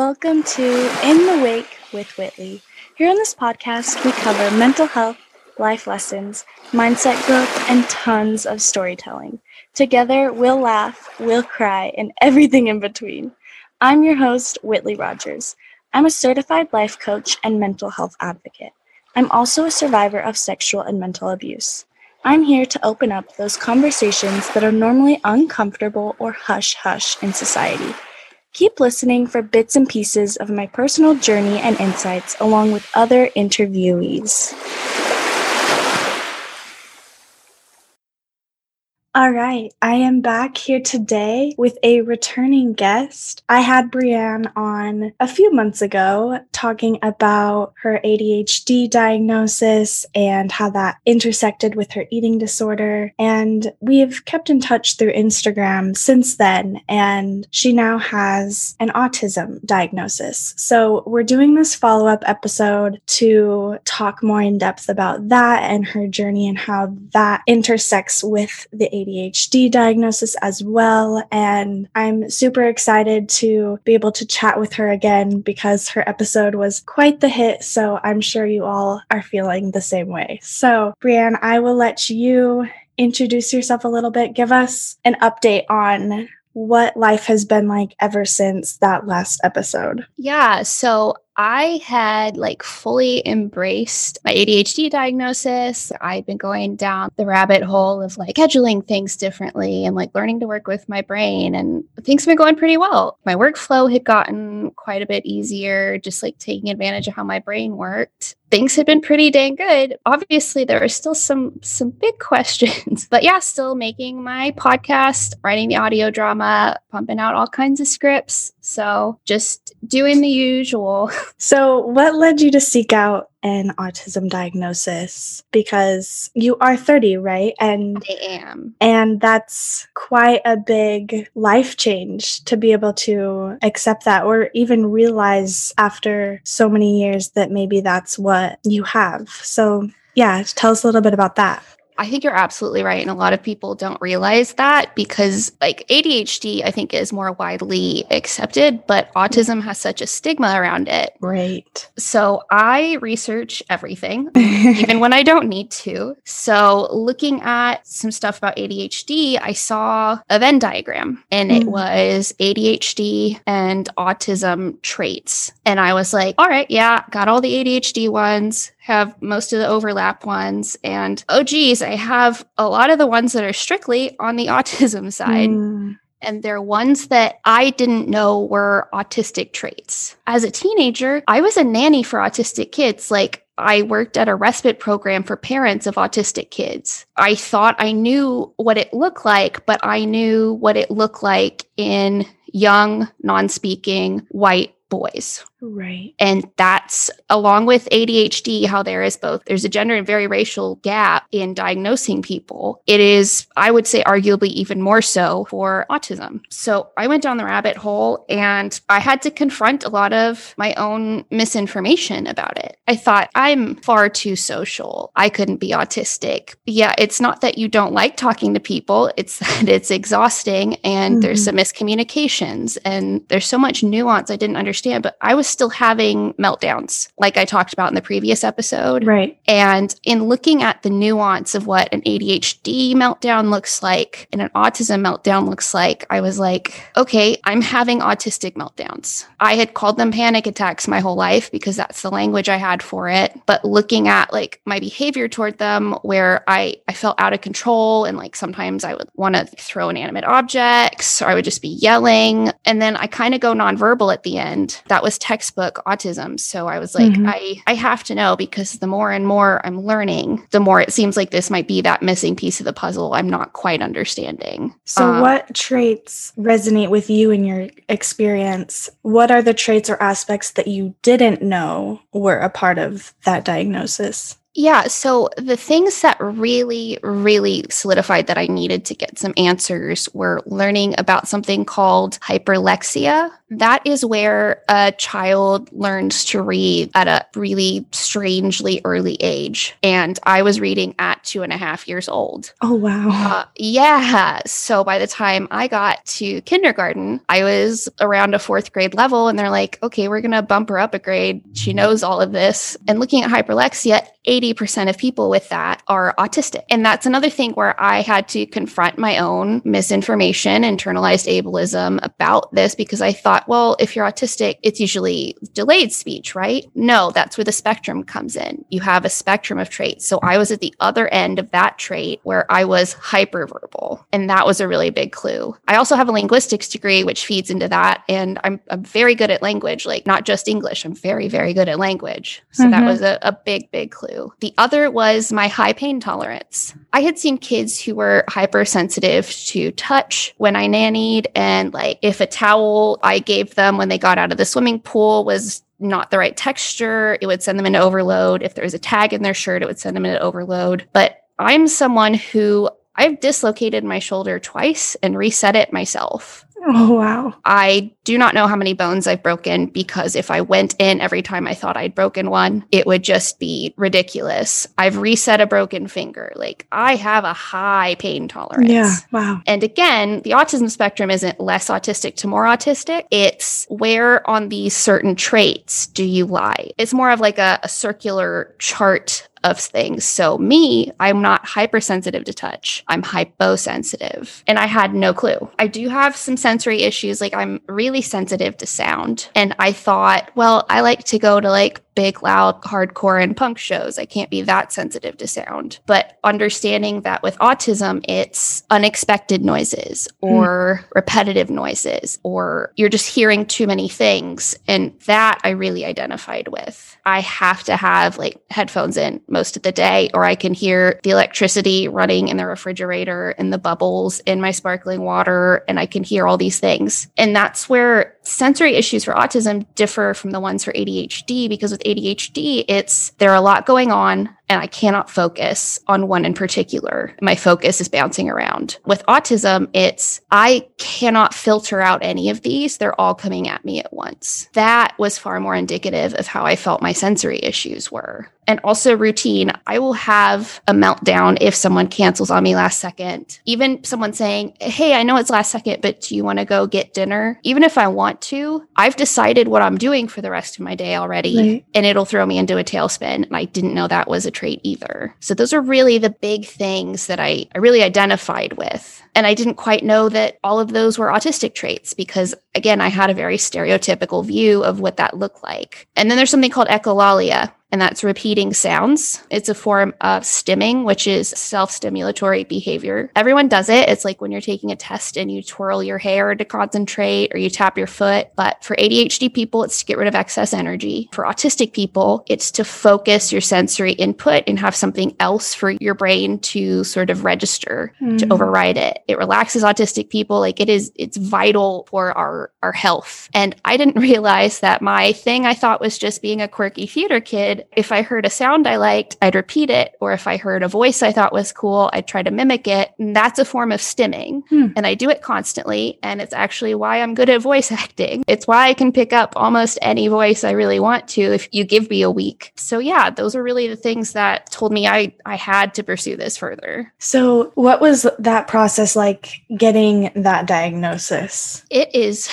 Welcome to In the Wake with Whitley. Here on this podcast, we cover mental health, life lessons, mindset growth, and tons of storytelling. Together, we'll laugh, we'll cry, and everything in between. I'm your host, Whitley Rogers. I'm a certified life coach and mental health advocate. I'm also a survivor of sexual and mental abuse. I'm here to open up those conversations that are normally uncomfortable or hush hush in society. Keep listening for bits and pieces of my personal journey and insights, along with other interviewees. All right, I am back here today with a returning guest. I had Brianne on a few months ago talking about her ADHD diagnosis and how that intersected with her eating disorder. And we've kept in touch through Instagram since then, and she now has an autism diagnosis. So we're doing this follow up episode to talk more in depth about that and her journey and how that intersects with the ADHD diagnosis as well. And I'm super excited to be able to chat with her again because her episode was quite the hit. So I'm sure you all are feeling the same way. So, Brianne, I will let you introduce yourself a little bit, give us an update on what life has been like ever since that last episode. Yeah. So I had like fully embraced my ADHD diagnosis. I'd been going down the rabbit hole of like scheduling things differently and like learning to work with my brain, and things have been going pretty well. My workflow had gotten quite a bit easier, just like taking advantage of how my brain worked. Things had been pretty dang good. Obviously, there are still some some big questions, but yeah, still making my podcast, writing the audio drama, pumping out all kinds of scripts. So just doing the usual. So, what led you to seek out an autism diagnosis? Because you are 30, right? And I am. And that's quite a big life change to be able to accept that or even realize after so many years that maybe that's what you have. So, yeah, tell us a little bit about that. I think you're absolutely right. And a lot of people don't realize that because, like, ADHD, I think, is more widely accepted, but autism has such a stigma around it. Right. So I research everything, even when I don't need to. So, looking at some stuff about ADHD, I saw a Venn diagram and it mm. was ADHD and autism traits. And I was like, all right, yeah, got all the ADHD ones have most of the overlap ones. And oh, geez, I have a lot of the ones that are strictly on the autism side. Mm. And they're ones that I didn't know were autistic traits. As a teenager, I was a nanny for autistic kids. Like, I worked at a respite program for parents of autistic kids. I thought I knew what it looked like, but I knew what it looked like in young, non speaking, white boys. Right. And that's along with ADHD, how there is both, there's a gender and very racial gap in diagnosing people. It is, I would say, arguably even more so for autism. So I went down the rabbit hole and I had to confront a lot of my own misinformation about it. I thought, I'm far too social. I couldn't be autistic. Yeah, it's not that you don't like talking to people, it's that it's exhausting and mm-hmm. there's some miscommunications and there's so much nuance I didn't understand. But I was still having meltdowns, like I talked about in the previous episode. Right. And in looking at the nuance of what an ADHD meltdown looks like and an autism meltdown looks like, I was like, okay, I'm having autistic meltdowns. I had called them panic attacks my whole life because that's the language I had for it. But looking at like my behavior toward them, where I, I felt out of control and like sometimes I would want to throw inanimate objects or I would just be yelling. And then I kind of go nonverbal at the end. That was tech textbook autism. So I was like, mm-hmm. I, I have to know because the more and more I'm learning, the more it seems like this might be that missing piece of the puzzle I'm not quite understanding. So, um, what traits resonate with you in your experience? What are the traits or aspects that you didn't know were a part of that diagnosis? Yeah. So the things that really, really solidified that I needed to get some answers were learning about something called hyperlexia. That is where a child learns to read at a really strangely early age. And I was reading at two and a half years old. Oh, wow. Uh, yeah. So by the time I got to kindergarten, I was around a fourth grade level. And they're like, okay, we're going to bump her up a grade. She knows all of this. And looking at hyperlexia, 80% of people with that are autistic. And that's another thing where I had to confront my own misinformation, internalized ableism about this because I thought, well, if you're autistic, it's usually delayed speech, right? No, that's where the spectrum comes in. You have a spectrum of traits. So I was at the other end of that trait where I was hyperverbal. And that was a really big clue. I also have a linguistics degree, which feeds into that. And I'm, I'm very good at language, like not just English. I'm very, very good at language. So mm-hmm. that was a, a big, big clue. The other was my high pain tolerance. I had seen kids who were hypersensitive to touch when I nannied, and like if a towel I gave them when they got out of the swimming pool was not the right texture, it would send them into overload. If there was a tag in their shirt, it would send them into overload. But I'm someone who I've dislocated my shoulder twice and reset it myself. Oh, wow. I do not know how many bones I've broken because if I went in every time I thought I'd broken one, it would just be ridiculous. I've reset a broken finger. Like I have a high pain tolerance. Yeah. Wow. And again, the autism spectrum isn't less autistic to more autistic. It's where on these certain traits do you lie? It's more of like a, a circular chart of things. So, me, I'm not hypersensitive to touch. I'm hyposensitive. And I had no clue. I do have some sensory issues. Like, I'm really sensitive to sound. And I thought, well, I like to go to like big, loud, hardcore, and punk shows. I can't be that sensitive to sound. But understanding that with autism, it's unexpected noises hmm. or mm. repetitive noises, or you're just hearing too many things. And that I really identified with. I have to have like headphones in most of the day, or I can hear the electricity running in the refrigerator and the bubbles in my sparkling water, and I can hear all these things. And that's where sensory issues for autism differ from the ones for ADHD because with ADHD, it's there are a lot going on and I cannot focus on one in particular. My focus is bouncing around. With autism, it's I cannot filter out any of these. They're all coming at me at once. That was far more indicative of how I felt my sensory issues were. And also routine. I will have a meltdown if someone cancels on me last second. Even someone saying, Hey, I know it's last second, but do you want to go get dinner? Even if I want to, I've decided what I'm doing for the rest of my day already. Right. And it'll throw me into a tailspin. And I didn't know that was a trait either. So those are really the big things that I, I really identified with. And I didn't quite know that all of those were autistic traits because, again, I had a very stereotypical view of what that looked like. And then there's something called echolalia, and that's repeating sounds. It's a form of stimming, which is self stimulatory behavior. Everyone does it. It's like when you're taking a test and you twirl your hair to concentrate or you tap your foot. But for ADHD people, it's to get rid of excess energy. For autistic people, it's to focus your sensory input and have something else for your brain to sort of register mm. to override it. It relaxes autistic people. Like it is, it's vital for our, our health. And I didn't realize that my thing I thought was just being a quirky theater kid if I heard a sound I liked, I'd repeat it. Or if I heard a voice I thought was cool, I'd try to mimic it. And that's a form of stimming. Hmm. And I do it constantly. And it's actually why I'm good at voice acting. It's why I can pick up almost any voice I really want to if you give me a week. So yeah, those are really the things that told me I, I had to pursue this further. So what was that process like getting that diagnosis? It is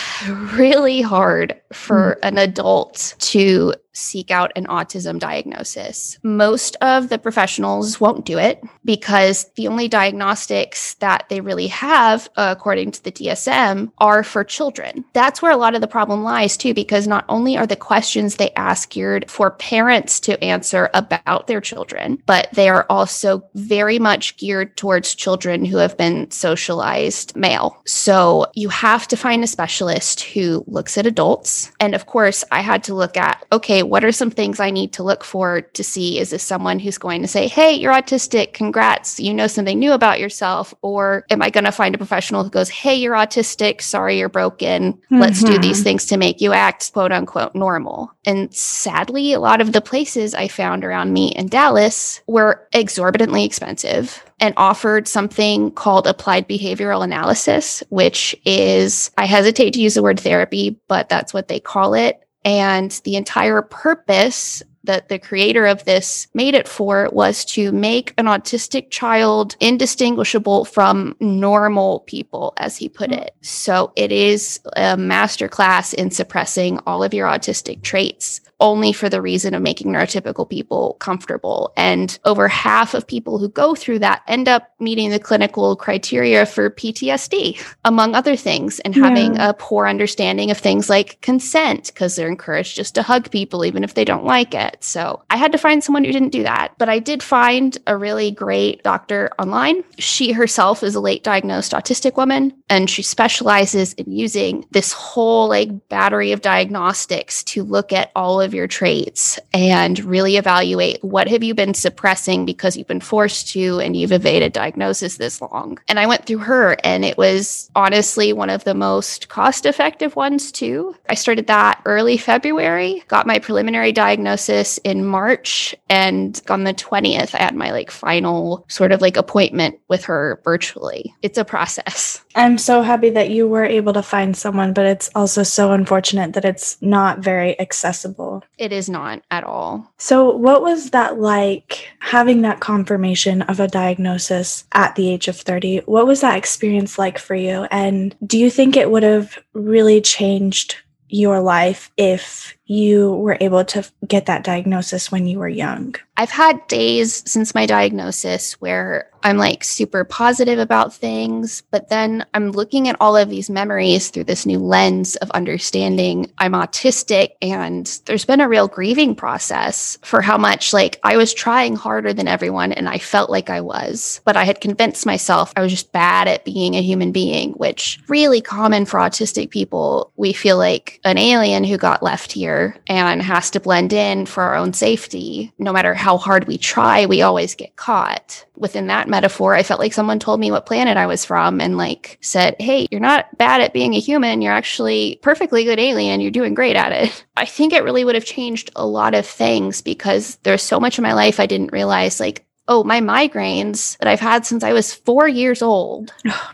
really hard for hmm. an adult to seek out an autism diagnosis. Most of the professionals won't do it because the only diagnostics that they really have, uh, according to the DSM, are for children. That's where a lot of the problem lies, too, because not only are the questions they ask geared for parents to answer about their children, but they are also very much geared towards children who have been socialized male. So you have to find a specialist who looks at adults. And of course, I had to look at, okay, what are some things I need to look for to see is this someone who's going to say, hey, you're autistic, congrats, you know something new about yourself? Or am I going to find a professional who goes, hey, you're autistic, sorry, you're broken, mm-hmm. let's do these mm-hmm. things to make you act quote unquote normal? And sadly, a lot of the places I found around me in Dallas were exorbitantly expensive and offered something called applied behavioral analysis, which is, I hesitate to use the word therapy, but that's what they call it. And the entire purpose that the creator of this made it for was to make an autistic child indistinguishable from normal people, as he put it. So it is a masterclass in suppressing all of your autistic traits only for the reason of making neurotypical people comfortable. And over half of people who go through that end up meeting the clinical criteria for PTSD, among other things, and having yeah. a poor understanding of things like consent because they're encouraged just to hug people even if they don't like it. So I had to find someone who didn't do that. But I did find a really great doctor online. She herself is a late diagnosed autistic woman and she specializes in using this whole like battery of diagnostics to look at all of of your traits and really evaluate what have you been suppressing because you've been forced to and you've evaded diagnosis this long. And I went through her and it was honestly one of the most cost effective ones too. I started that early February, got my preliminary diagnosis in March and on the 20th I had my like final sort of like appointment with her virtually. It's a process. I'm so happy that you were able to find someone, but it's also so unfortunate that it's not very accessible. It is not at all. So, what was that like having that confirmation of a diagnosis at the age of 30? What was that experience like for you? And do you think it would have really changed your life if you were able to get that diagnosis when you were young? I've had days since my diagnosis where I'm like super positive about things, but then I'm looking at all of these memories through this new lens of understanding I'm autistic. And there's been a real grieving process for how much like I was trying harder than everyone and I felt like I was, but I had convinced myself I was just bad at being a human being, which really common for autistic people. We feel like an alien who got left here and has to blend in for our own safety, no matter how hard we try, we always get caught. Within that metaphor, I felt like someone told me what planet I was from and like said, Hey, you're not bad at being a human. You're actually perfectly good alien. You're doing great at it. I think it really would have changed a lot of things because there's so much in my life I didn't realize like, oh, my migraines that I've had since I was four years old. Oh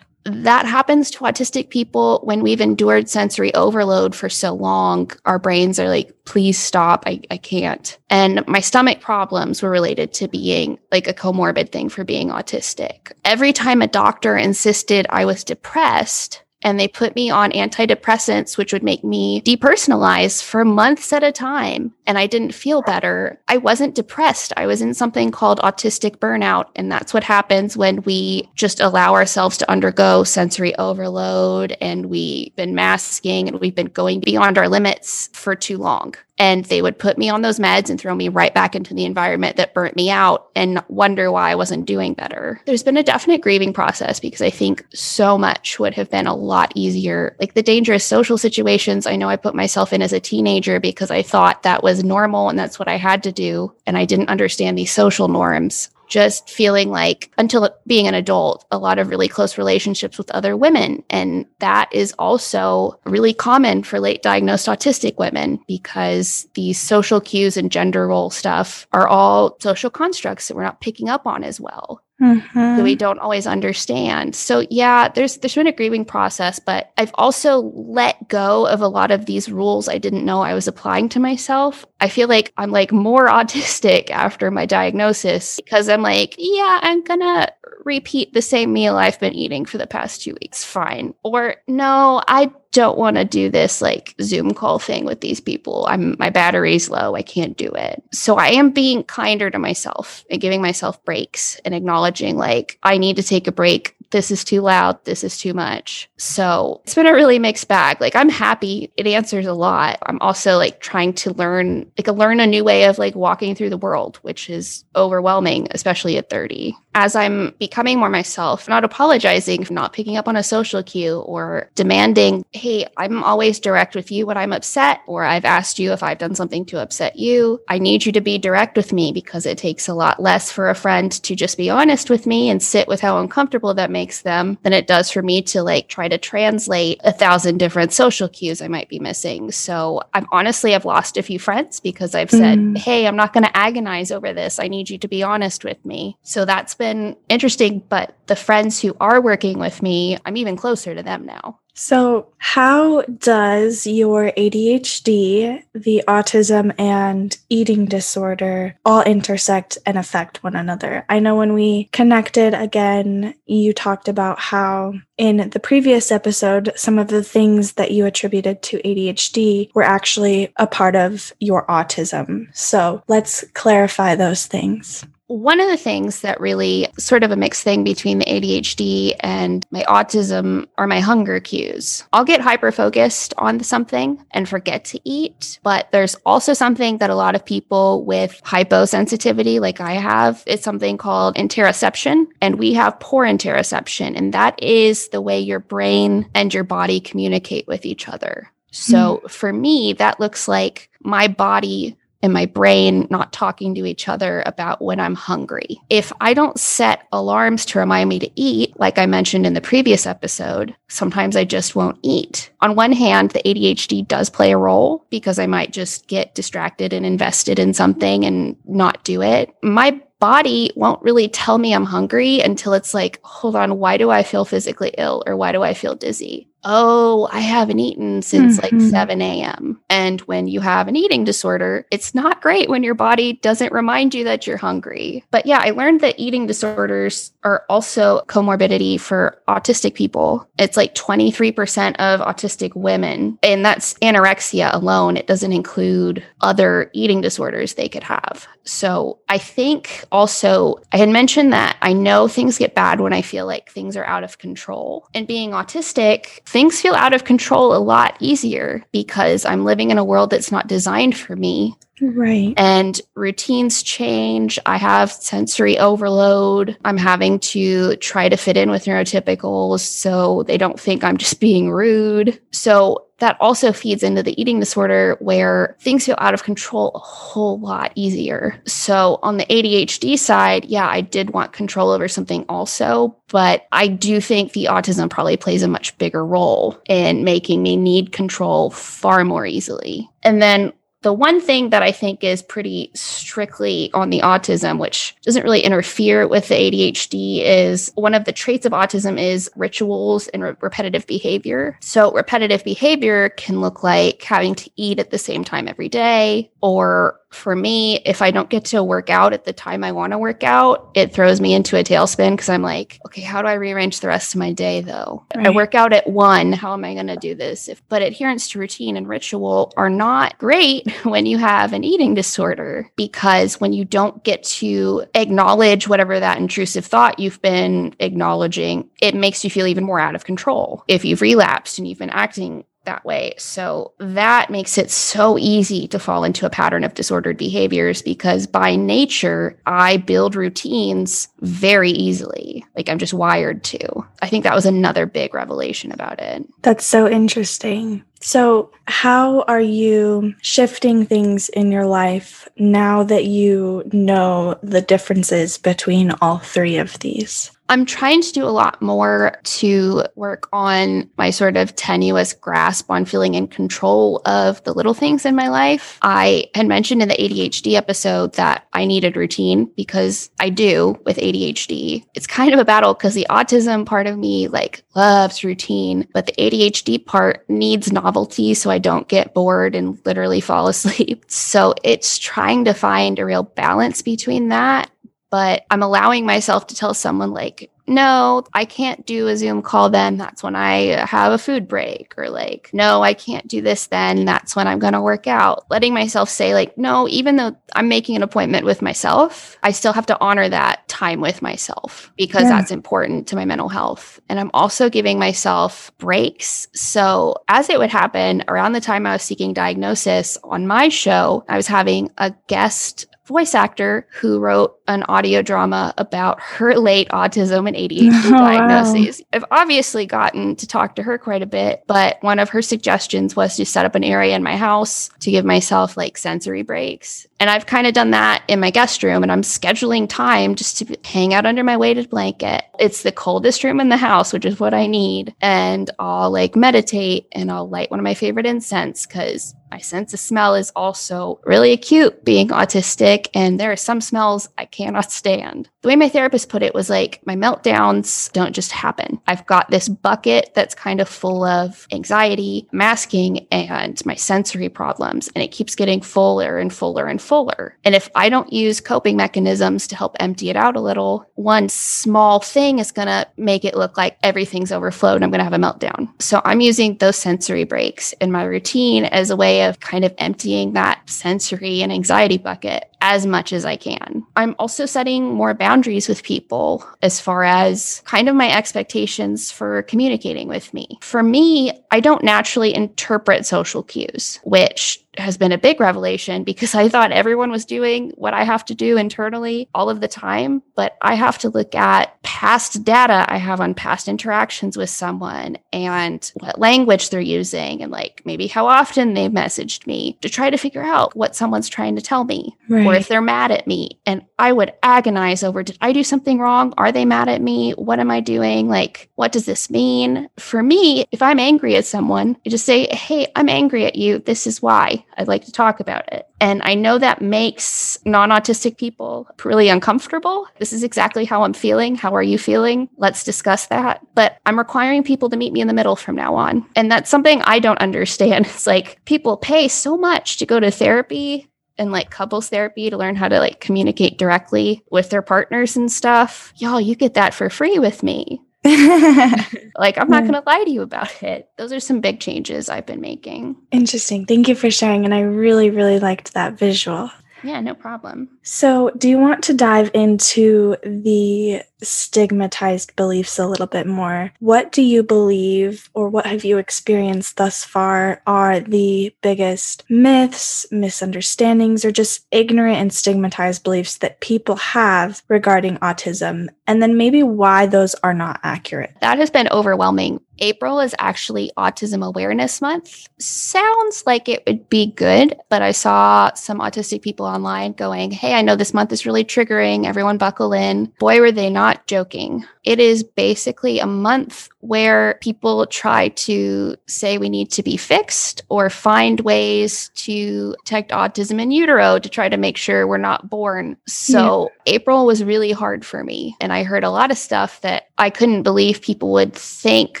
that happens to autistic people when we've endured sensory overload for so long. Our brains are like, please stop. I, I can't. And my stomach problems were related to being like a comorbid thing for being autistic. Every time a doctor insisted I was depressed, and they put me on antidepressants, which would make me depersonalize for months at a time. And I didn't feel better. I wasn't depressed. I was in something called autistic burnout. And that's what happens when we just allow ourselves to undergo sensory overload and we've been masking and we've been going beyond our limits for too long and they would put me on those meds and throw me right back into the environment that burnt me out and wonder why I wasn't doing better. There's been a definite grieving process because I think so much would have been a lot easier. Like the dangerous social situations, I know I put myself in as a teenager because I thought that was normal and that's what I had to do. And I didn't understand these social norms just feeling like until being an adult, a lot of really close relationships with other women. And that is also really common for late diagnosed autistic women because these social cues and gender role stuff are all social constructs that we're not picking up on as well. Mm-hmm. we don't always understand. So yeah, there's there's been a grieving process, but I've also let go of a lot of these rules I didn't know I was applying to myself. I feel like I'm like more autistic after my diagnosis because I'm like, yeah, I'm gonna repeat the same meal I've been eating for the past two weeks. Fine. Or no, I don't want to do this like Zoom call thing with these people. I'm my battery's low. I can't do it. So I am being kinder to myself and giving myself breaks and acknowledging like I need to take a break this is too loud, this is too much. So it's been a really mixed bag. Like I'm happy it answers a lot. I'm also like trying to learn, like learn a new way of like walking through the world, which is overwhelming, especially at 30 as I'm becoming more myself, not apologizing not picking up on a social cue or demanding, hey, I'm always direct with you when I'm upset, or I've asked you if I've done something to upset you. I need you to be direct with me because it takes a lot less for a friend to just be honest with me and sit with how uncomfortable that makes them than it does for me to like try to translate a thousand different social cues I might be missing. So I'm honestly, I've lost a few friends because I've said, mm. hey, I'm not going to agonize over this. I need you to be honest with me. So that's been been interesting, but the friends who are working with me, I'm even closer to them now. So, how does your ADHD, the autism, and eating disorder all intersect and affect one another? I know when we connected again, you talked about how in the previous episode, some of the things that you attributed to ADHD were actually a part of your autism. So, let's clarify those things. One of the things that really sort of a mixed thing between the ADHD and my autism are my hunger cues. I'll get hyper focused on something and forget to eat, but there's also something that a lot of people with hyposensitivity, like I have, it's something called interoception, and we have poor interoception, and that is the way your brain and your body communicate with each other. So mm. for me, that looks like my body and my brain not talking to each other about when I'm hungry. If I don't set alarms to remind me to eat, like I mentioned in the previous episode, sometimes I just won't eat. On one hand, the ADHD does play a role because I might just get distracted and invested in something and not do it. My body won't really tell me I'm hungry until it's like, hold on, why do I feel physically ill or why do I feel dizzy? Oh, I haven't eaten since mm-hmm. like 7 a.m. And when you have an eating disorder, it's not great when your body doesn't remind you that you're hungry. But yeah, I learned that eating disorders are also comorbidity for autistic people. It's like 23% of autistic women, and that's anorexia alone. It doesn't include other eating disorders they could have. So I think also, I had mentioned that I know things get bad when I feel like things are out of control. And being autistic, things feel out of control a lot easier because I'm living in a world that's not designed for me. Right. And routines change. I have sensory overload. I'm having to try to fit in with neurotypicals so they don't think I'm just being rude. So that also feeds into the eating disorder where things feel out of control a whole lot easier. So, on the ADHD side, yeah, I did want control over something also, but I do think the autism probably plays a much bigger role in making me need control far more easily. And then the one thing that I think is pretty strictly on the autism, which doesn't really interfere with the ADHD, is one of the traits of autism is rituals and re- repetitive behavior. So, repetitive behavior can look like having to eat at the same time every day or for me, if I don't get to work out at the time I want to work out, it throws me into a tailspin because I'm like, okay, how do I rearrange the rest of my day though? Right. I work out at one. How am I going to do this? If, but adherence to routine and ritual are not great when you have an eating disorder because when you don't get to acknowledge whatever that intrusive thought you've been acknowledging, it makes you feel even more out of control. If you've relapsed and you've been acting that way. So that makes it so easy to fall into a pattern of disordered behaviors because by nature, I build routines very easily. Like I'm just wired to. I think that was another big revelation about it. That's so interesting. So, how are you shifting things in your life now that you know the differences between all three of these? I'm trying to do a lot more to work on my sort of tenuous grasp on feeling in control of the little things in my life. I had mentioned in the ADHD episode that I needed routine because I do with ADHD. It's kind of a battle because the autism part of me like loves routine, but the ADHD part needs novelty so I don't get bored and literally fall asleep. So it's trying to find a real balance between that but I'm allowing myself to tell someone, like, no, I can't do a Zoom call then. That's when I have a food break. Or like, no, I can't do this then. That's when I'm going to work out. Letting myself say, like, no, even though I'm making an appointment with myself, I still have to honor that time with myself because yeah. that's important to my mental health. And I'm also giving myself breaks. So, as it would happen around the time I was seeking diagnosis on my show, I was having a guest voice actor who wrote an audio drama about her late autism and ADHD oh, diagnoses. Wow. I've obviously gotten to talk to her quite a bit, but one of her suggestions was to set up an area in my house to give myself like sensory breaks. And I've kind of done that in my guest room and I'm scheduling time just to hang out under my weighted blanket. It's the coldest room in the house, which is what I need. And I'll like meditate and I'll light one of my favorite incense because my sense of smell is also really acute being autistic. And there are some smells I cannot stand. The way my therapist put it was like, my meltdowns don't just happen. I've got this bucket that's kind of full of anxiety, masking, and my sensory problems. And it keeps getting fuller and fuller and fuller. And if I don't use coping mechanisms to help empty it out a little, one small thing is going to make it look like everything's overflowed and I'm going to have a meltdown. So I'm using those sensory breaks in my routine as a way of kind of emptying that sensory and anxiety bucket as much as I can. I'm also setting more boundaries with people as far as kind of my expectations for communicating with me. For me, I don't naturally interpret social cues, which has been a big revelation because I thought everyone was doing what I have to do internally all of the time. But I have to look at past data I have on past interactions with someone and what language they're using and like maybe how often they've messaged me to try to figure out what someone's trying to tell me. Right. Or or if they're mad at me. And I would agonize over did I do something wrong? Are they mad at me? What am I doing? Like, what does this mean? For me, if I'm angry at someone, I just say, hey, I'm angry at you. This is why I'd like to talk about it. And I know that makes non autistic people really uncomfortable. This is exactly how I'm feeling. How are you feeling? Let's discuss that. But I'm requiring people to meet me in the middle from now on. And that's something I don't understand. It's like people pay so much to go to therapy and like couples therapy to learn how to like communicate directly with their partners and stuff. Y'all, you get that for free with me. like, I'm not mm. going to lie to you about it. Those are some big changes I've been making. Interesting. Thank you for sharing. And I really, really liked that visual. Yeah, no problem. So, do you want to dive into the stigmatized beliefs a little bit more? What do you believe, or what have you experienced thus far, are the biggest myths, misunderstandings, or just ignorant and stigmatized beliefs that people have regarding autism? And then maybe why those are not accurate? That has been overwhelming April is actually Autism Awareness Month. Sounds like it would be good, but I saw some autistic people online going, Hey, I know this month is really triggering. Everyone buckle in. Boy, were they not joking. It is basically a month where people try to say we need to be fixed or find ways to detect autism in utero to try to make sure we're not born. So yeah. April was really hard for me. And I heard a lot of stuff that I couldn't believe people would think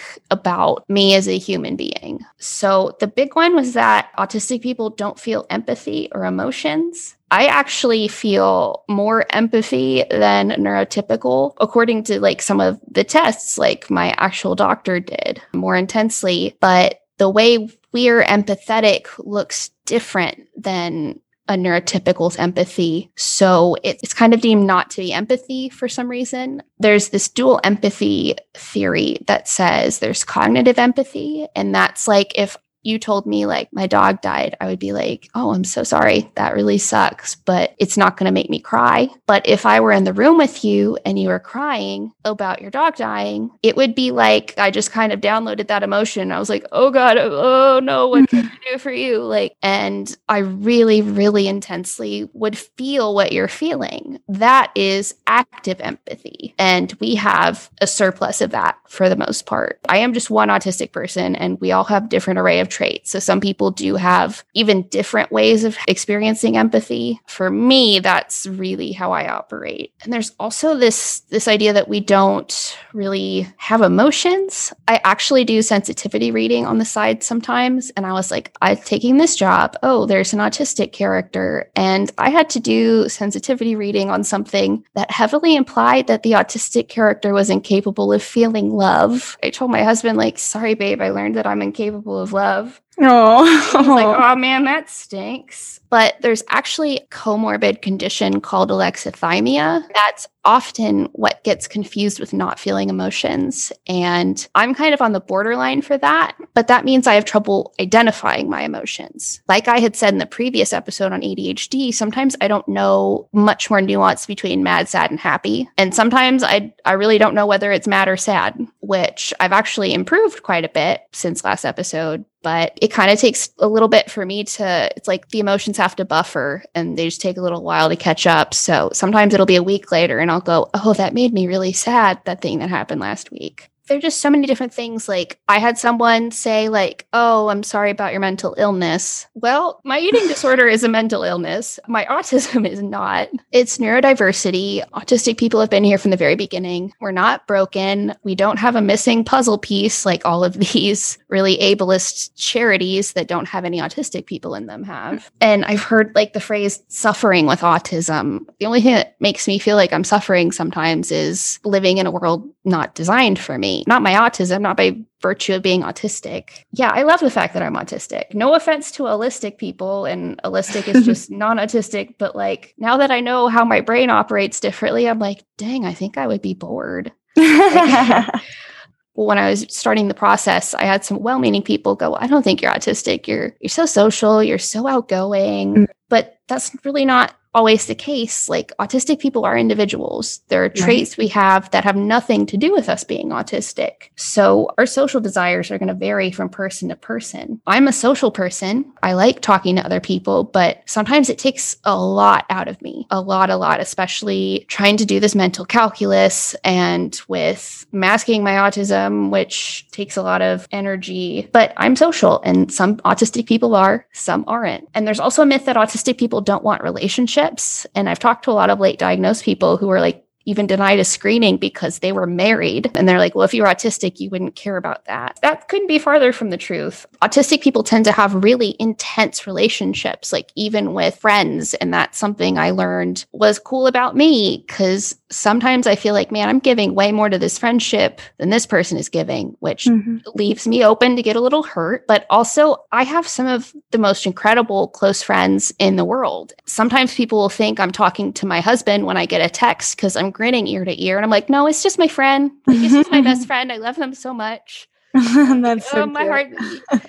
about me as a human being. So the big one was that autistic people don't feel empathy or emotions. I actually feel more empathy than neurotypical, according to like some of the tests, like my actual doctor did more intensely. But the way we're empathetic looks different than a neurotypical's empathy. So it's kind of deemed not to be empathy for some reason. There's this dual empathy theory that says there's cognitive empathy, and that's like if you told me like my dog died, I would be like, oh, I'm so sorry. That really sucks, but it's not going to make me cry. But if I were in the room with you and you were crying about your dog dying, it would be like I just kind of downloaded that emotion. I was like, oh God, oh no, what can I do for you? Like, and I really, really intensely would feel what you're feeling. That is active empathy. And we have a surplus of that for the most part. I am just one autistic person and we all have different array of trait. So some people do have even different ways of experiencing empathy. For me, that's really how I operate. And there's also this this idea that we don't really have emotions. I actually do sensitivity reading on the side sometimes and I was like, I'm taking this job. Oh, there's an autistic character and I had to do sensitivity reading on something that heavily implied that the autistic character was incapable of feeling love. I told my husband like, "Sorry babe, I learned that I'm incapable of love." love. Oh, like, oh man, that stinks. But there's actually a comorbid condition called alexithymia. That's often what gets confused with not feeling emotions. And I'm kind of on the borderline for that, but that means I have trouble identifying my emotions. Like I had said in the previous episode on ADHD, sometimes I don't know much more nuance between mad, sad, and happy. And sometimes I, I really don't know whether it's mad or sad, which I've actually improved quite a bit since last episode but it kind of takes a little bit for me to it's like the emotions have to buffer and they just take a little while to catch up. So sometimes it'll be a week later and i'll go oh that made me really sad that thing that happened last week there's just so many different things. Like I had someone say, like, "Oh, I'm sorry about your mental illness." Well, my eating disorder is a mental illness. My autism is not. It's neurodiversity. Autistic people have been here from the very beginning. We're not broken. We don't have a missing puzzle piece like all of these really ableist charities that don't have any autistic people in them have. And I've heard like the phrase "suffering with autism." The only thing that makes me feel like I'm suffering sometimes is living in a world not designed for me not my autism, not by virtue of being autistic. Yeah, I love the fact that I'm autistic. No offense to allistic people, and allistic is just non autistic, but like now that I know how my brain operates differently, I'm like, dang, I think I would be bored. like, when I was starting the process, I had some well-meaning people go, "I don't think you're autistic. You're you're so social. You're so outgoing." Mm. But that's really not always the case. Like autistic people are individuals. There are traits we have that have nothing to do with us being autistic. So our social desires are going to vary from person to person. I'm a social person. I like talking to other people, but sometimes it takes a lot out of me. A lot, a lot, especially trying to do this mental calculus and with masking my autism, which takes a lot of energy. But I'm social and some autistic people are, some aren't. And there's also a myth that autistic people don't want relationships relationships. And I've talked to a lot of late diagnosed people who are like, even denied a screening because they were married. And they're like, well, if you're autistic, you wouldn't care about that. That couldn't be farther from the truth. Autistic people tend to have really intense relationships, like even with friends. And that's something I learned was cool about me because sometimes I feel like, man, I'm giving way more to this friendship than this person is giving, which mm-hmm. leaves me open to get a little hurt. But also, I have some of the most incredible close friends in the world. Sometimes people will think I'm talking to my husband when I get a text because I'm grinning ear to ear. And I'm like, no, it's just my friend. Like, just my best friend. I love him so much. That's so oh, my heart.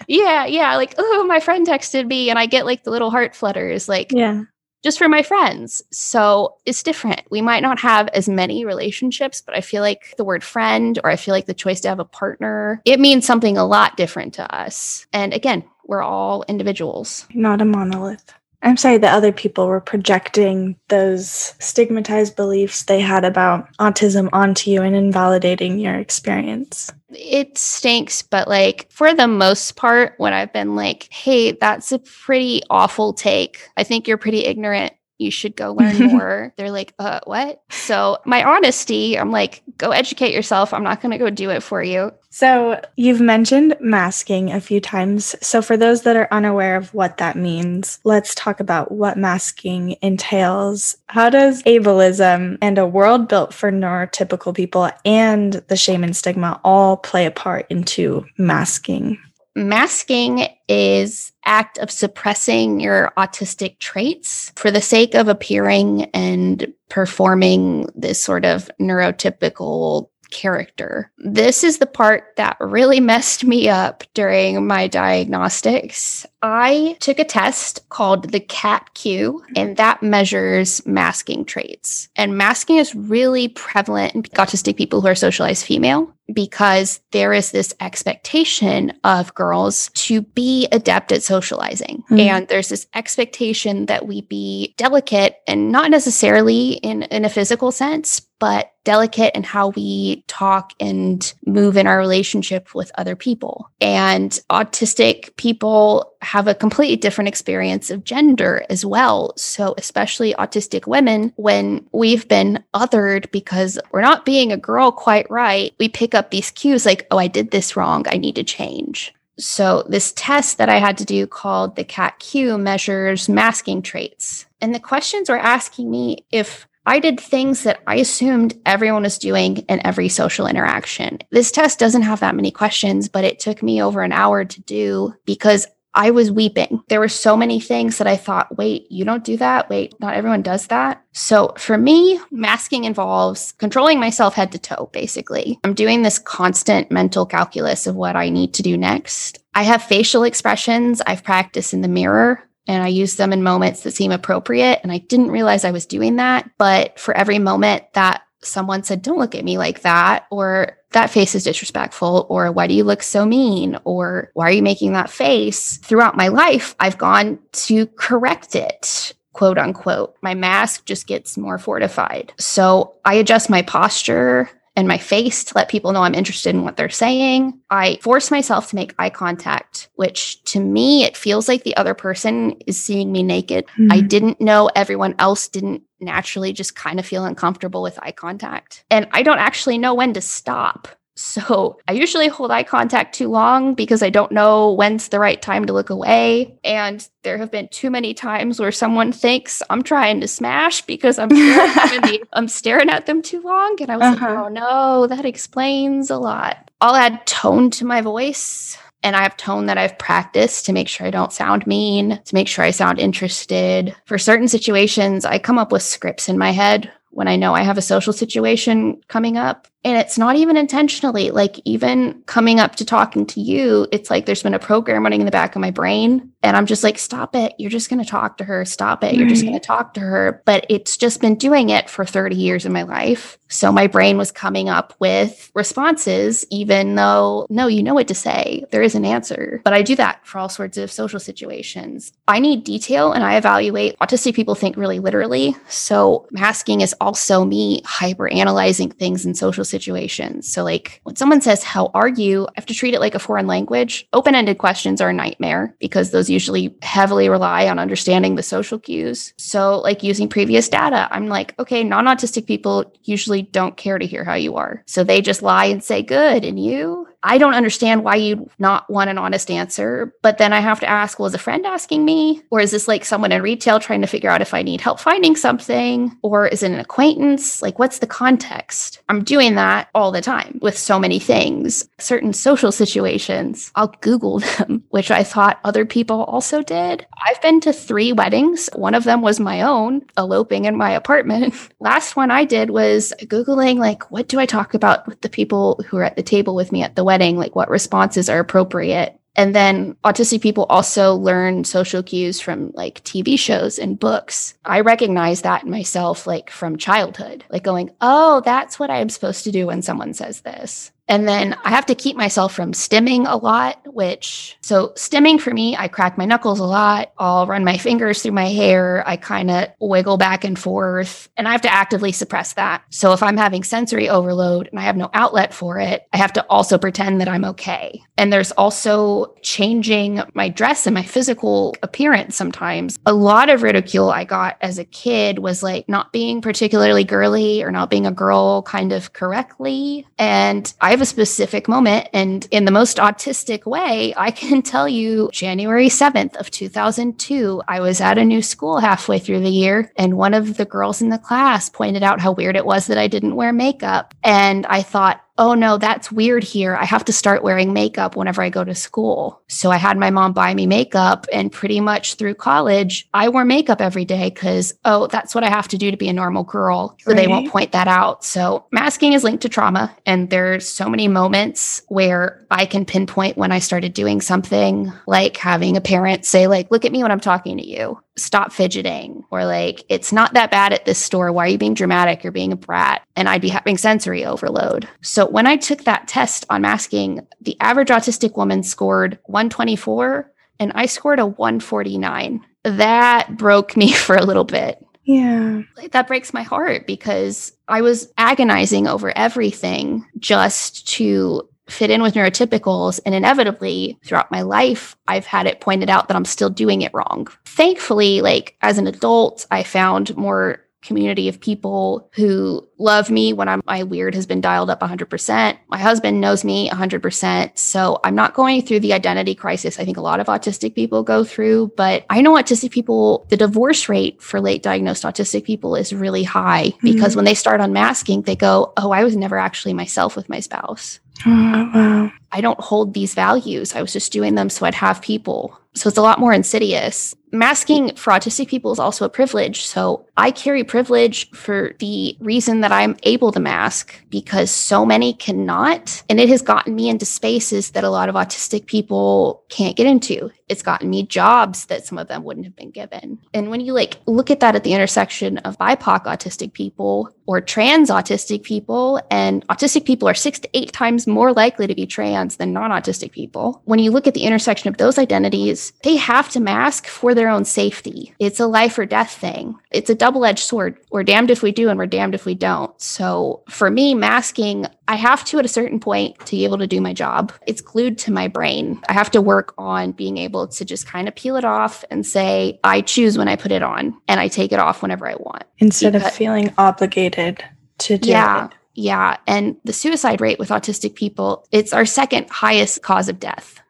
Yeah, yeah. Like, oh, my friend texted me, and I get like the little heart flutters, like, yeah, just for my friends. So it's different. We might not have as many relationships, but I feel like the word friend, or I feel like the choice to have a partner, it means something a lot different to us. And again, we're all individuals, not a monolith. I'm sorry that other people were projecting those stigmatized beliefs they had about autism onto you and invalidating your experience. It stinks, but like for the most part, when I've been like, hey, that's a pretty awful take. I think you're pretty ignorant you should go learn more. They're like, uh, what? So my honesty, I'm like, go educate yourself. I'm not going to go do it for you. So you've mentioned masking a few times. So for those that are unaware of what that means, let's talk about what masking entails. How does ableism and a world built for neurotypical people and the shame and stigma all play a part into masking? Masking is act of suppressing your autistic traits for the sake of appearing and performing this sort of neurotypical character. This is the part that really messed me up during my diagnostics. I took a test called the CAT-Q, and that measures masking traits. And masking is really prevalent in autistic people who are socialized female because there is this expectation of girls to be adept at socializing. Mm-hmm. And there's this expectation that we be delicate and not necessarily in, in a physical sense, but delicate in how we talk and move in our relationship with other people. And autistic people have a completely different experience of gender as well. So, especially autistic women, when we've been othered because we're not being a girl quite right, we pick up these cues like, oh, I did this wrong. I need to change. So, this test that I had to do called the CAT Q measures masking traits. And the questions were asking me if I did things that I assumed everyone was doing in every social interaction. This test doesn't have that many questions, but it took me over an hour to do because I was weeping. There were so many things that I thought, wait, you don't do that? Wait, not everyone does that. So for me, masking involves controlling myself head to toe, basically. I'm doing this constant mental calculus of what I need to do next. I have facial expressions I've practiced in the mirror and I use them in moments that seem appropriate. And I didn't realize I was doing that. But for every moment that someone said, Don't look at me like that, or that face is disrespectful, or why do you look so mean, or why are you making that face? Throughout my life, I've gone to correct it quote unquote. My mask just gets more fortified. So I adjust my posture and my face to let people know I'm interested in what they're saying. I force myself to make eye contact, which to me, it feels like the other person is seeing me naked. Mm-hmm. I didn't know everyone else didn't naturally just kind of feel uncomfortable with eye contact. And I don't actually know when to stop. So I usually hold eye contact too long because I don't know when's the right time to look away. And there have been too many times where someone thinks I'm trying to smash because I'm, the, I'm staring at them too long. And I was uh-huh. like, oh no, that explains a lot. I'll add tone to my voice. And I have tone that I've practiced to make sure I don't sound mean, to make sure I sound interested. For certain situations, I come up with scripts in my head when I know I have a social situation coming up. And it's not even intentionally like even coming up to talking to you it's like there's been a program running in the back of my brain and i'm just like stop it. You're just going to talk to her. Stop it. You're just going to talk to her. But it's just been doing it for 30 years in my life so my brain was coming up with responses even though no you know what to say there is an answer but i do that for all sorts of social situations i need detail and i evaluate autistic people think really literally so masking is also me hyper analyzing things in social situations. So, like when someone says, How are you? I have to treat it like a foreign language. Open ended questions are a nightmare because those usually heavily rely on understanding the social cues. So, like using previous data, I'm like, okay, non autistic people usually don't care to hear how you are. So they just lie and say, Good. And you? I don't understand why you'd not want an honest answer. But then I have to ask, well, is a friend asking me? Or is this like someone in retail trying to figure out if I need help finding something? Or is it an acquaintance? Like, what's the context? I'm doing that all the time with so many things. Certain social situations, I'll Google them, which I thought other people also did. I've been to three weddings. One of them was my own, eloping in my apartment. Last one I did was Googling, like, what do I talk about with the people who are at the table with me at the wedding? Wedding, like what responses are appropriate. And then autistic people also learn social cues from like TV shows and books. I recognize that in myself, like from childhood, like going, oh, that's what I'm supposed to do when someone says this. And then I have to keep myself from stimming a lot, which, so stimming for me, I crack my knuckles a lot. I'll run my fingers through my hair. I kind of wiggle back and forth, and I have to actively suppress that. So if I'm having sensory overload and I have no outlet for it, I have to also pretend that I'm okay. And there's also changing my dress and my physical appearance sometimes. A lot of ridicule I got as a kid was like not being particularly girly or not being a girl kind of correctly. And I have a specific moment. And in the most autistic way, I can tell you January 7th of 2002, I was at a new school halfway through the year. And one of the girls in the class pointed out how weird it was that I didn't wear makeup. And I thought, oh no, that's weird here. I have to start wearing makeup whenever I go to school. So I had my mom buy me makeup. And pretty much through college, I wore makeup every day because, oh, that's what I have to do to be a normal girl. So right. they won't point that out. So masking is linked to trauma. And there's so many moments where I can pinpoint when I started doing something like having a parent say, like, look at me when I'm talking to you stop fidgeting or like it's not that bad at this store. Why are you being dramatic? You're being a brat. And i'd be having sensory overload. So when i took that test on masking the average autistic woman scored 124 and i scored a 149 that broke me for a little bit. Yeah. That breaks my heart because I was agonizing over everything just to fit in with neurotypicals. And inevitably, throughout my life, I've had it pointed out that I'm still doing it wrong. Thankfully, like as an adult, I found more community of people who love me when I'm my weird has been dialed up 100%. My husband knows me 100%. So I'm not going through the identity crisis I think a lot of autistic people go through, but I know autistic people the divorce rate for late diagnosed autistic people is really high mm-hmm. because when they start unmasking they go, "Oh, I was never actually myself with my spouse." Oh, wow. I don't hold these values. I was just doing them so I'd have people. So it's a lot more insidious masking for autistic people is also a privilege. So I carry privilege for the reason that I'm able to mask because so many cannot. And it has gotten me into spaces that a lot of autistic people can't get into. It's gotten me jobs that some of them wouldn't have been given. And when you like look at that at the intersection of BIPOC autistic people or trans autistic people, and autistic people are six to eight times more likely to be trans than non autistic people. When you look at the intersection of those identities, they have to mask for their own safety. It's a life or death thing. It's a double edged sword. We're damned if we do and we're damned if we don't. So for me, masking, I have to at a certain point to be able to do my job. It's glued to my brain. I have to work on being able to just kind of peel it off and say, I choose when I put it on and I take it off whenever I want. Instead because, of feeling obligated to do yeah, it. Yeah. And the suicide rate with autistic people, it's our second highest cause of death.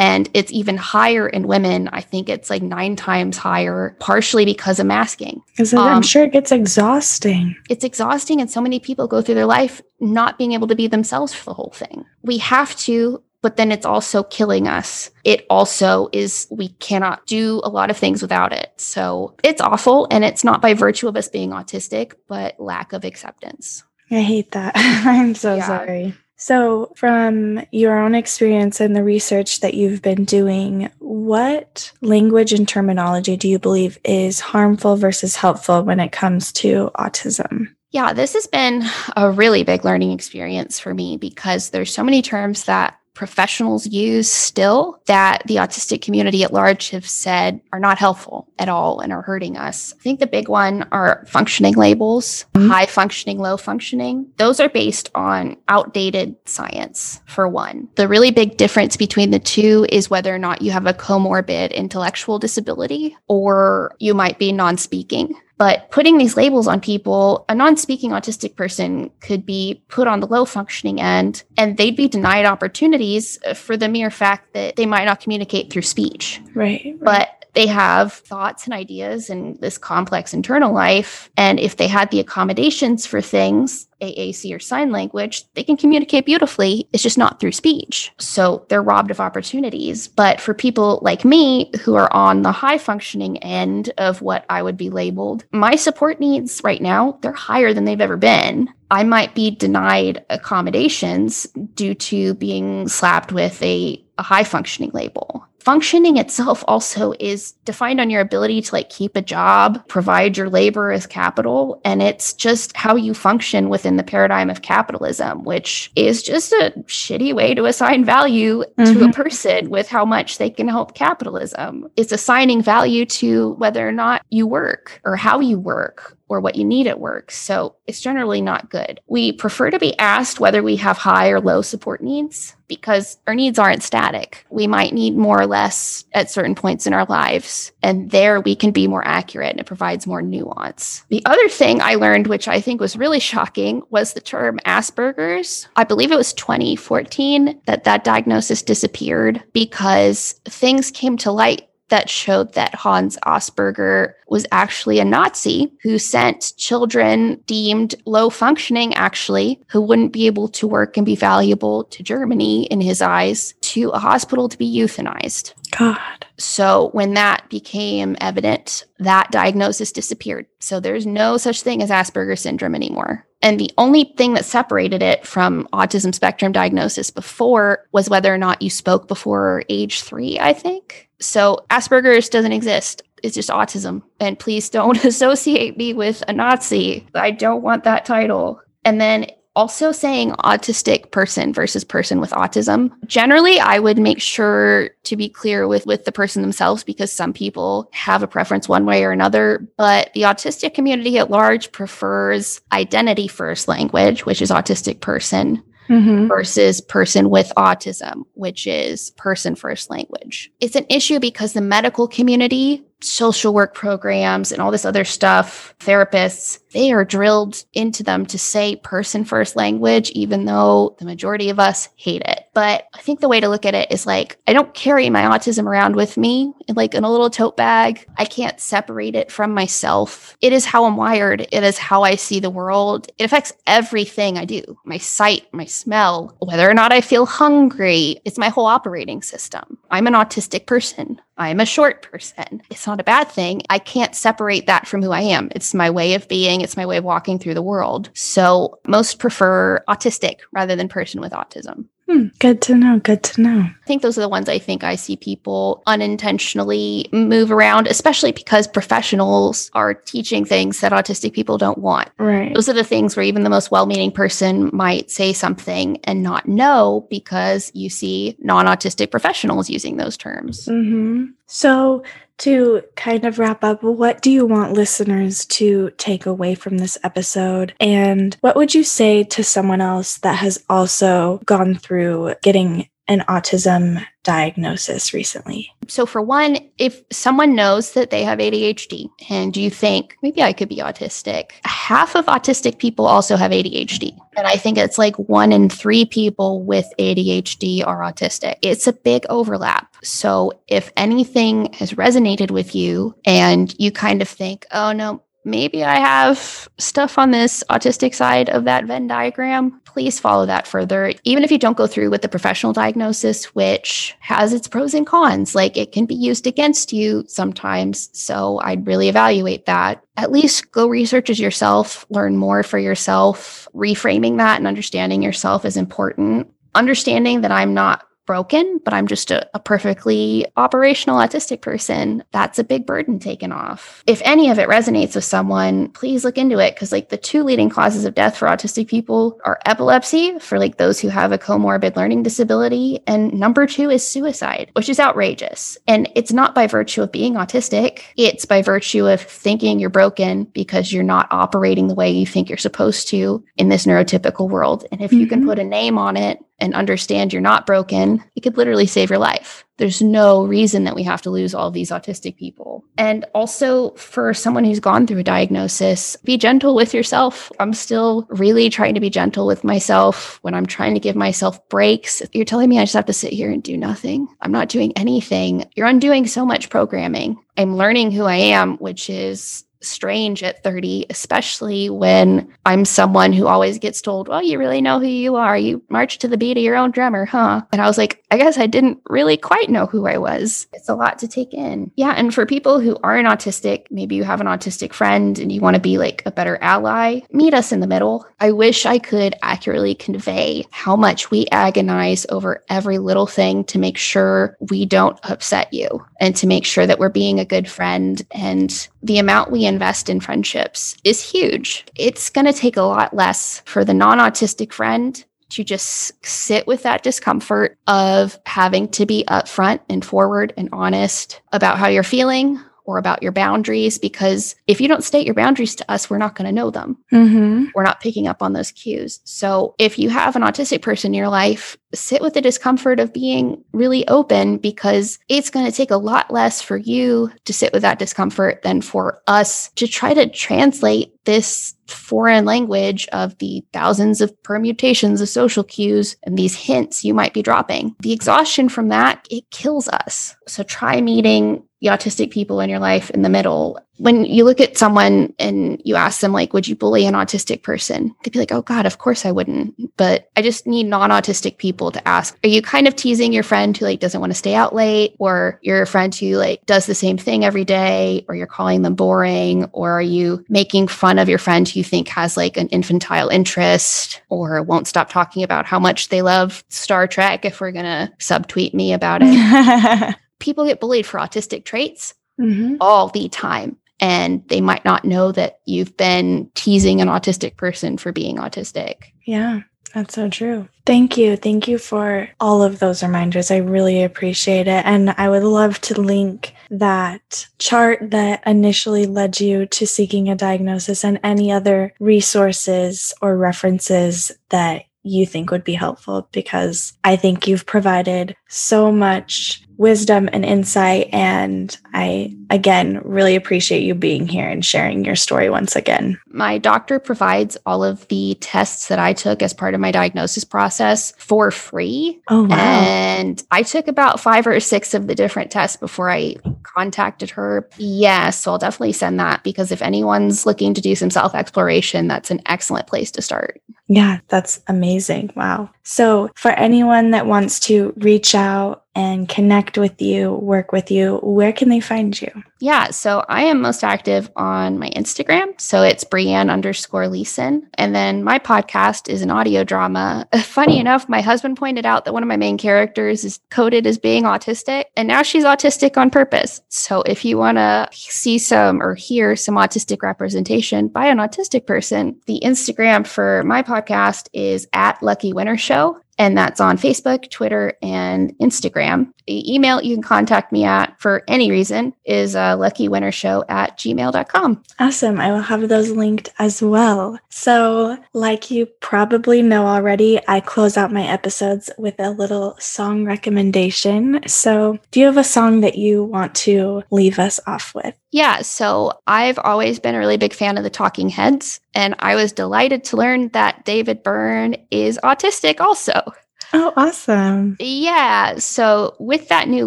And it's even higher in women. I think it's like nine times higher, partially because of masking. Because um, I'm sure it gets exhausting. It's exhausting. And so many people go through their life not being able to be themselves for the whole thing. We have to but then it's also killing us. It also is, we cannot do a lot of things without it. So it's awful. And it's not by virtue of us being autistic, but lack of acceptance. I hate that. I'm so yeah. sorry. So, from your own experience and the research that you've been doing, what language and terminology do you believe is harmful versus helpful when it comes to autism? Yeah, this has been a really big learning experience for me because there's so many terms that professionals use still that the autistic community at large have said are not helpful at all and are hurting us. I think the big one are functioning labels, mm-hmm. high functioning, low functioning. Those are based on outdated science, for one. The really big difference between the two is whether or not you have a comorbid intellectual disability or you might be non speaking. But putting these labels on people, a non speaking autistic person could be put on the low functioning end and they'd be denied opportunities for the mere fact that they might not communicate through speech. Right. right. But they have thoughts and ideas and this complex internal life. And if they had the accommodations for things, AAC or sign language, they can communicate beautifully. It's just not through speech. So they're robbed of opportunities. But for people like me who are on the high functioning end of what I would be labeled, my support needs right now, they're higher than they've ever been. I might be denied accommodations due to being slapped with a, a high functioning label functioning itself also is defined on your ability to like keep a job, provide your labor as capital, and it's just how you function within the paradigm of capitalism, which is just a shitty way to assign value mm-hmm. to a mm-hmm. person with how much they can help capitalism. It's assigning value to whether or not you work or how you work or what you need at work. So it's generally not good. We prefer to be asked whether we have high or low support needs because our needs aren't static. We might need more or less at certain points in our lives. And there we can be more accurate and it provides more nuance. The other thing I learned, which I think was really shocking, was the term Asperger's. I believe it was 2014 that that diagnosis disappeared because things came to light that showed that Hans Asperger was actually a Nazi who sent children deemed low functioning, actually, who wouldn't be able to work and be valuable to Germany in his eyes, to a hospital to be euthanized. God. So when that became evident, that diagnosis disappeared. So there's no such thing as Asperger's syndrome anymore. And the only thing that separated it from autism spectrum diagnosis before was whether or not you spoke before age three, I think. So Asperger's doesn't exist. It's just autism. And please don't associate me with a Nazi. I don't want that title. And then Also, saying autistic person versus person with autism. Generally, I would make sure to be clear with, with the person themselves because some people have a preference one way or another. But the autistic community at large prefers identity first language, which is autistic person, mm-hmm. versus person with autism, which is person first language. It's an issue because the medical community social work programs and all this other stuff, therapists, they are drilled into them to say person first language, even though the majority of us hate it. But I think the way to look at it is like, I don't carry my autism around with me like in a little tote bag. I can't separate it from myself. It is how I'm wired. It is how I see the world. It affects everything I do my sight, my smell, whether or not I feel hungry. It's my whole operating system. I'm an autistic person. I'm a short person. It's not a bad thing. I can't separate that from who I am. It's my way of being, it's my way of walking through the world. So most prefer autistic rather than person with autism. Hmm, good to know. Good to know. I think those are the ones I think I see people unintentionally move around, especially because professionals are teaching things that autistic people don't want. Right. Those are the things where even the most well meaning person might say something and not know because you see non autistic professionals using those terms. Mm-hmm. So, to kind of wrap up, what do you want listeners to take away from this episode? And what would you say to someone else that has also gone through getting an autism diagnosis recently? So, for one, if someone knows that they have ADHD and you think maybe I could be autistic, half of autistic people also have ADHD. And I think it's like one in three people with ADHD are autistic. It's a big overlap. So, if anything has resonated with you and you kind of think, oh no, maybe I have stuff on this autistic side of that Venn diagram, please follow that further. Even if you don't go through with the professional diagnosis, which has its pros and cons, like it can be used against you sometimes. So I'd really evaluate that. At least go research yourself, learn more for yourself. Reframing that and understanding yourself is important. Understanding that I'm not broken, but I'm just a, a, perfectly operational autistic person, that's a big burden taken off. If any of it resonates with someone, please look into it because, like, the two leading causes of death for autistic people are epilepsy for like those who have a comorbid learning disability, and number two is suicide, which is outrageous. And it's not by virtue of being autistic, it's by virtue of thinking you're broken because you're not operating the way you think you're supposed to in this neurotypical world. And if mm-hmm. you can mm-hmm. put a name on it, and understand you're not broken, it could literally save your life. There's no reason that we have to lose all these autistic people. And also, for someone who's gone through a diagnosis, be gentle with yourself. I'm still really trying to be gentle with myself when I'm trying to give myself breaks. You're telling me I just have to sit here and do nothing. I'm not doing anything. You're undoing so much programming. I'm learning who I am, which is strange at 30, especially when I'm someone who always gets told, Well, you really know who you are. You march to the beat of your own drummer, huh? And I was like, I guess I didn't really quite know who I was. It's a lot to take in. Yeah. And for people who aren't autistic, maybe you have an autistic friend and you want to be like a better ally, meet us in the middle. I wish I could accurately convey how much we agonize over every little thing to make sure we don't upset you and to make sure that we're being a good friend and the amount we invest in friendships is huge. It's going to take a lot less for the non autistic friend to just sit with that discomfort of having to be upfront and forward and honest about how you're feeling or about your boundaries because if you don't state your boundaries to us, we're not going to know them. Mm-hmm. We're not picking up on those cues. So if you have an autistic person in your life, sit with the discomfort of being really open because it's going to take a lot less for you to sit with that discomfort than for us to try to translate this foreign language of the thousands of permutations of social cues and these hints you might be dropping. The exhaustion from that, it kills us. So try meeting the autistic people in your life in the middle when you look at someone and you ask them like would you bully an autistic person? They'd be like oh god of course i wouldn't. But i just need non-autistic people to ask are you kind of teasing your friend who like doesn't want to stay out late? Or your friend who like does the same thing every day? Or you're calling them boring? Or are you making fun of your friend who you think has like an infantile interest? Or won't stop talking about how much they love star trek if we're gonna subtweet me about it? People get bullied for autistic traits mm-hmm. all the time and they might not know that you've been teasing an autistic person for being autistic. Yeah. That's so true. Thank you. Thank you for all of those reminders. I really appreciate it. And I would love to link that chart that initially led you to seeking a diagnosis and any other resources or references that you think would be helpful because I think you've provided so much wisdom and insight. And I, again, really appreciate you being here and sharing your story once again. My doctor provides all of the tests that I took as part of my diagnosis process for free. Oh, wow. And I took about five or six of the different tests before I contacted her. Yes. Yeah, so I'll definitely send that because if anyone's looking to do some self exploration, that's an excellent place to start. Yeah, that's amazing. Wow. So, for anyone that wants to reach out and connect with you, work with you, where can they find you? Yeah, so I am most active on my Instagram. So it's Brianne underscore Leeson. And then my podcast is an audio drama. Funny enough, my husband pointed out that one of my main characters is coded as being autistic, and now she's autistic on purpose. So if you want to see some or hear some autistic representation by an autistic person, the Instagram for my podcast is at Lucky Winner Show. And that's on Facebook, Twitter, and Instagram. The email you can contact me at for any reason is uh, luckywinnershow at gmail.com. Awesome. I will have those linked as well. So, like you probably know already, I close out my episodes with a little song recommendation. So, do you have a song that you want to leave us off with? Yeah, so I've always been a really big fan of the Talking Heads, and I was delighted to learn that David Byrne is autistic also. Oh, awesome. Yeah. So, with that new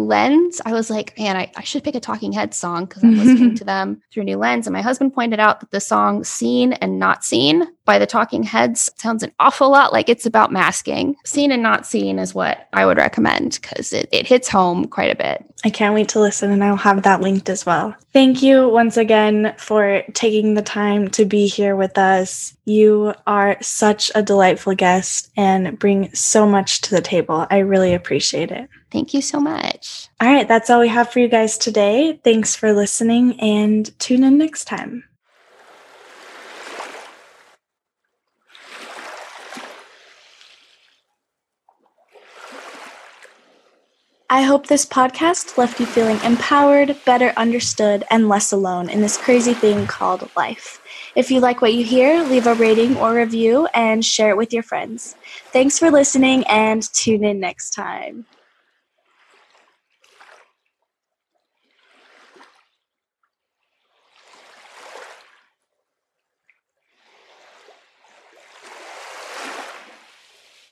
lens, I was like, man, I, I should pick a Talking Heads song because I'm listening to them through new lens. And my husband pointed out that the song Seen and Not Seen by the Talking Heads sounds an awful lot like it's about masking. Seen and Not Seen is what I would recommend because it, it hits home quite a bit. I can't wait to listen, and I'll have that linked as well. Thank you once again for taking the time to be here with us. You are such a delightful guest and bring so much to the table. I really appreciate it. Thank you so much. All right, that's all we have for you guys today. Thanks for listening and tune in next time. I hope this podcast left you feeling empowered, better understood, and less alone in this crazy thing called life. If you like what you hear, leave a rating or review and share it with your friends. Thanks for listening and tune in next time.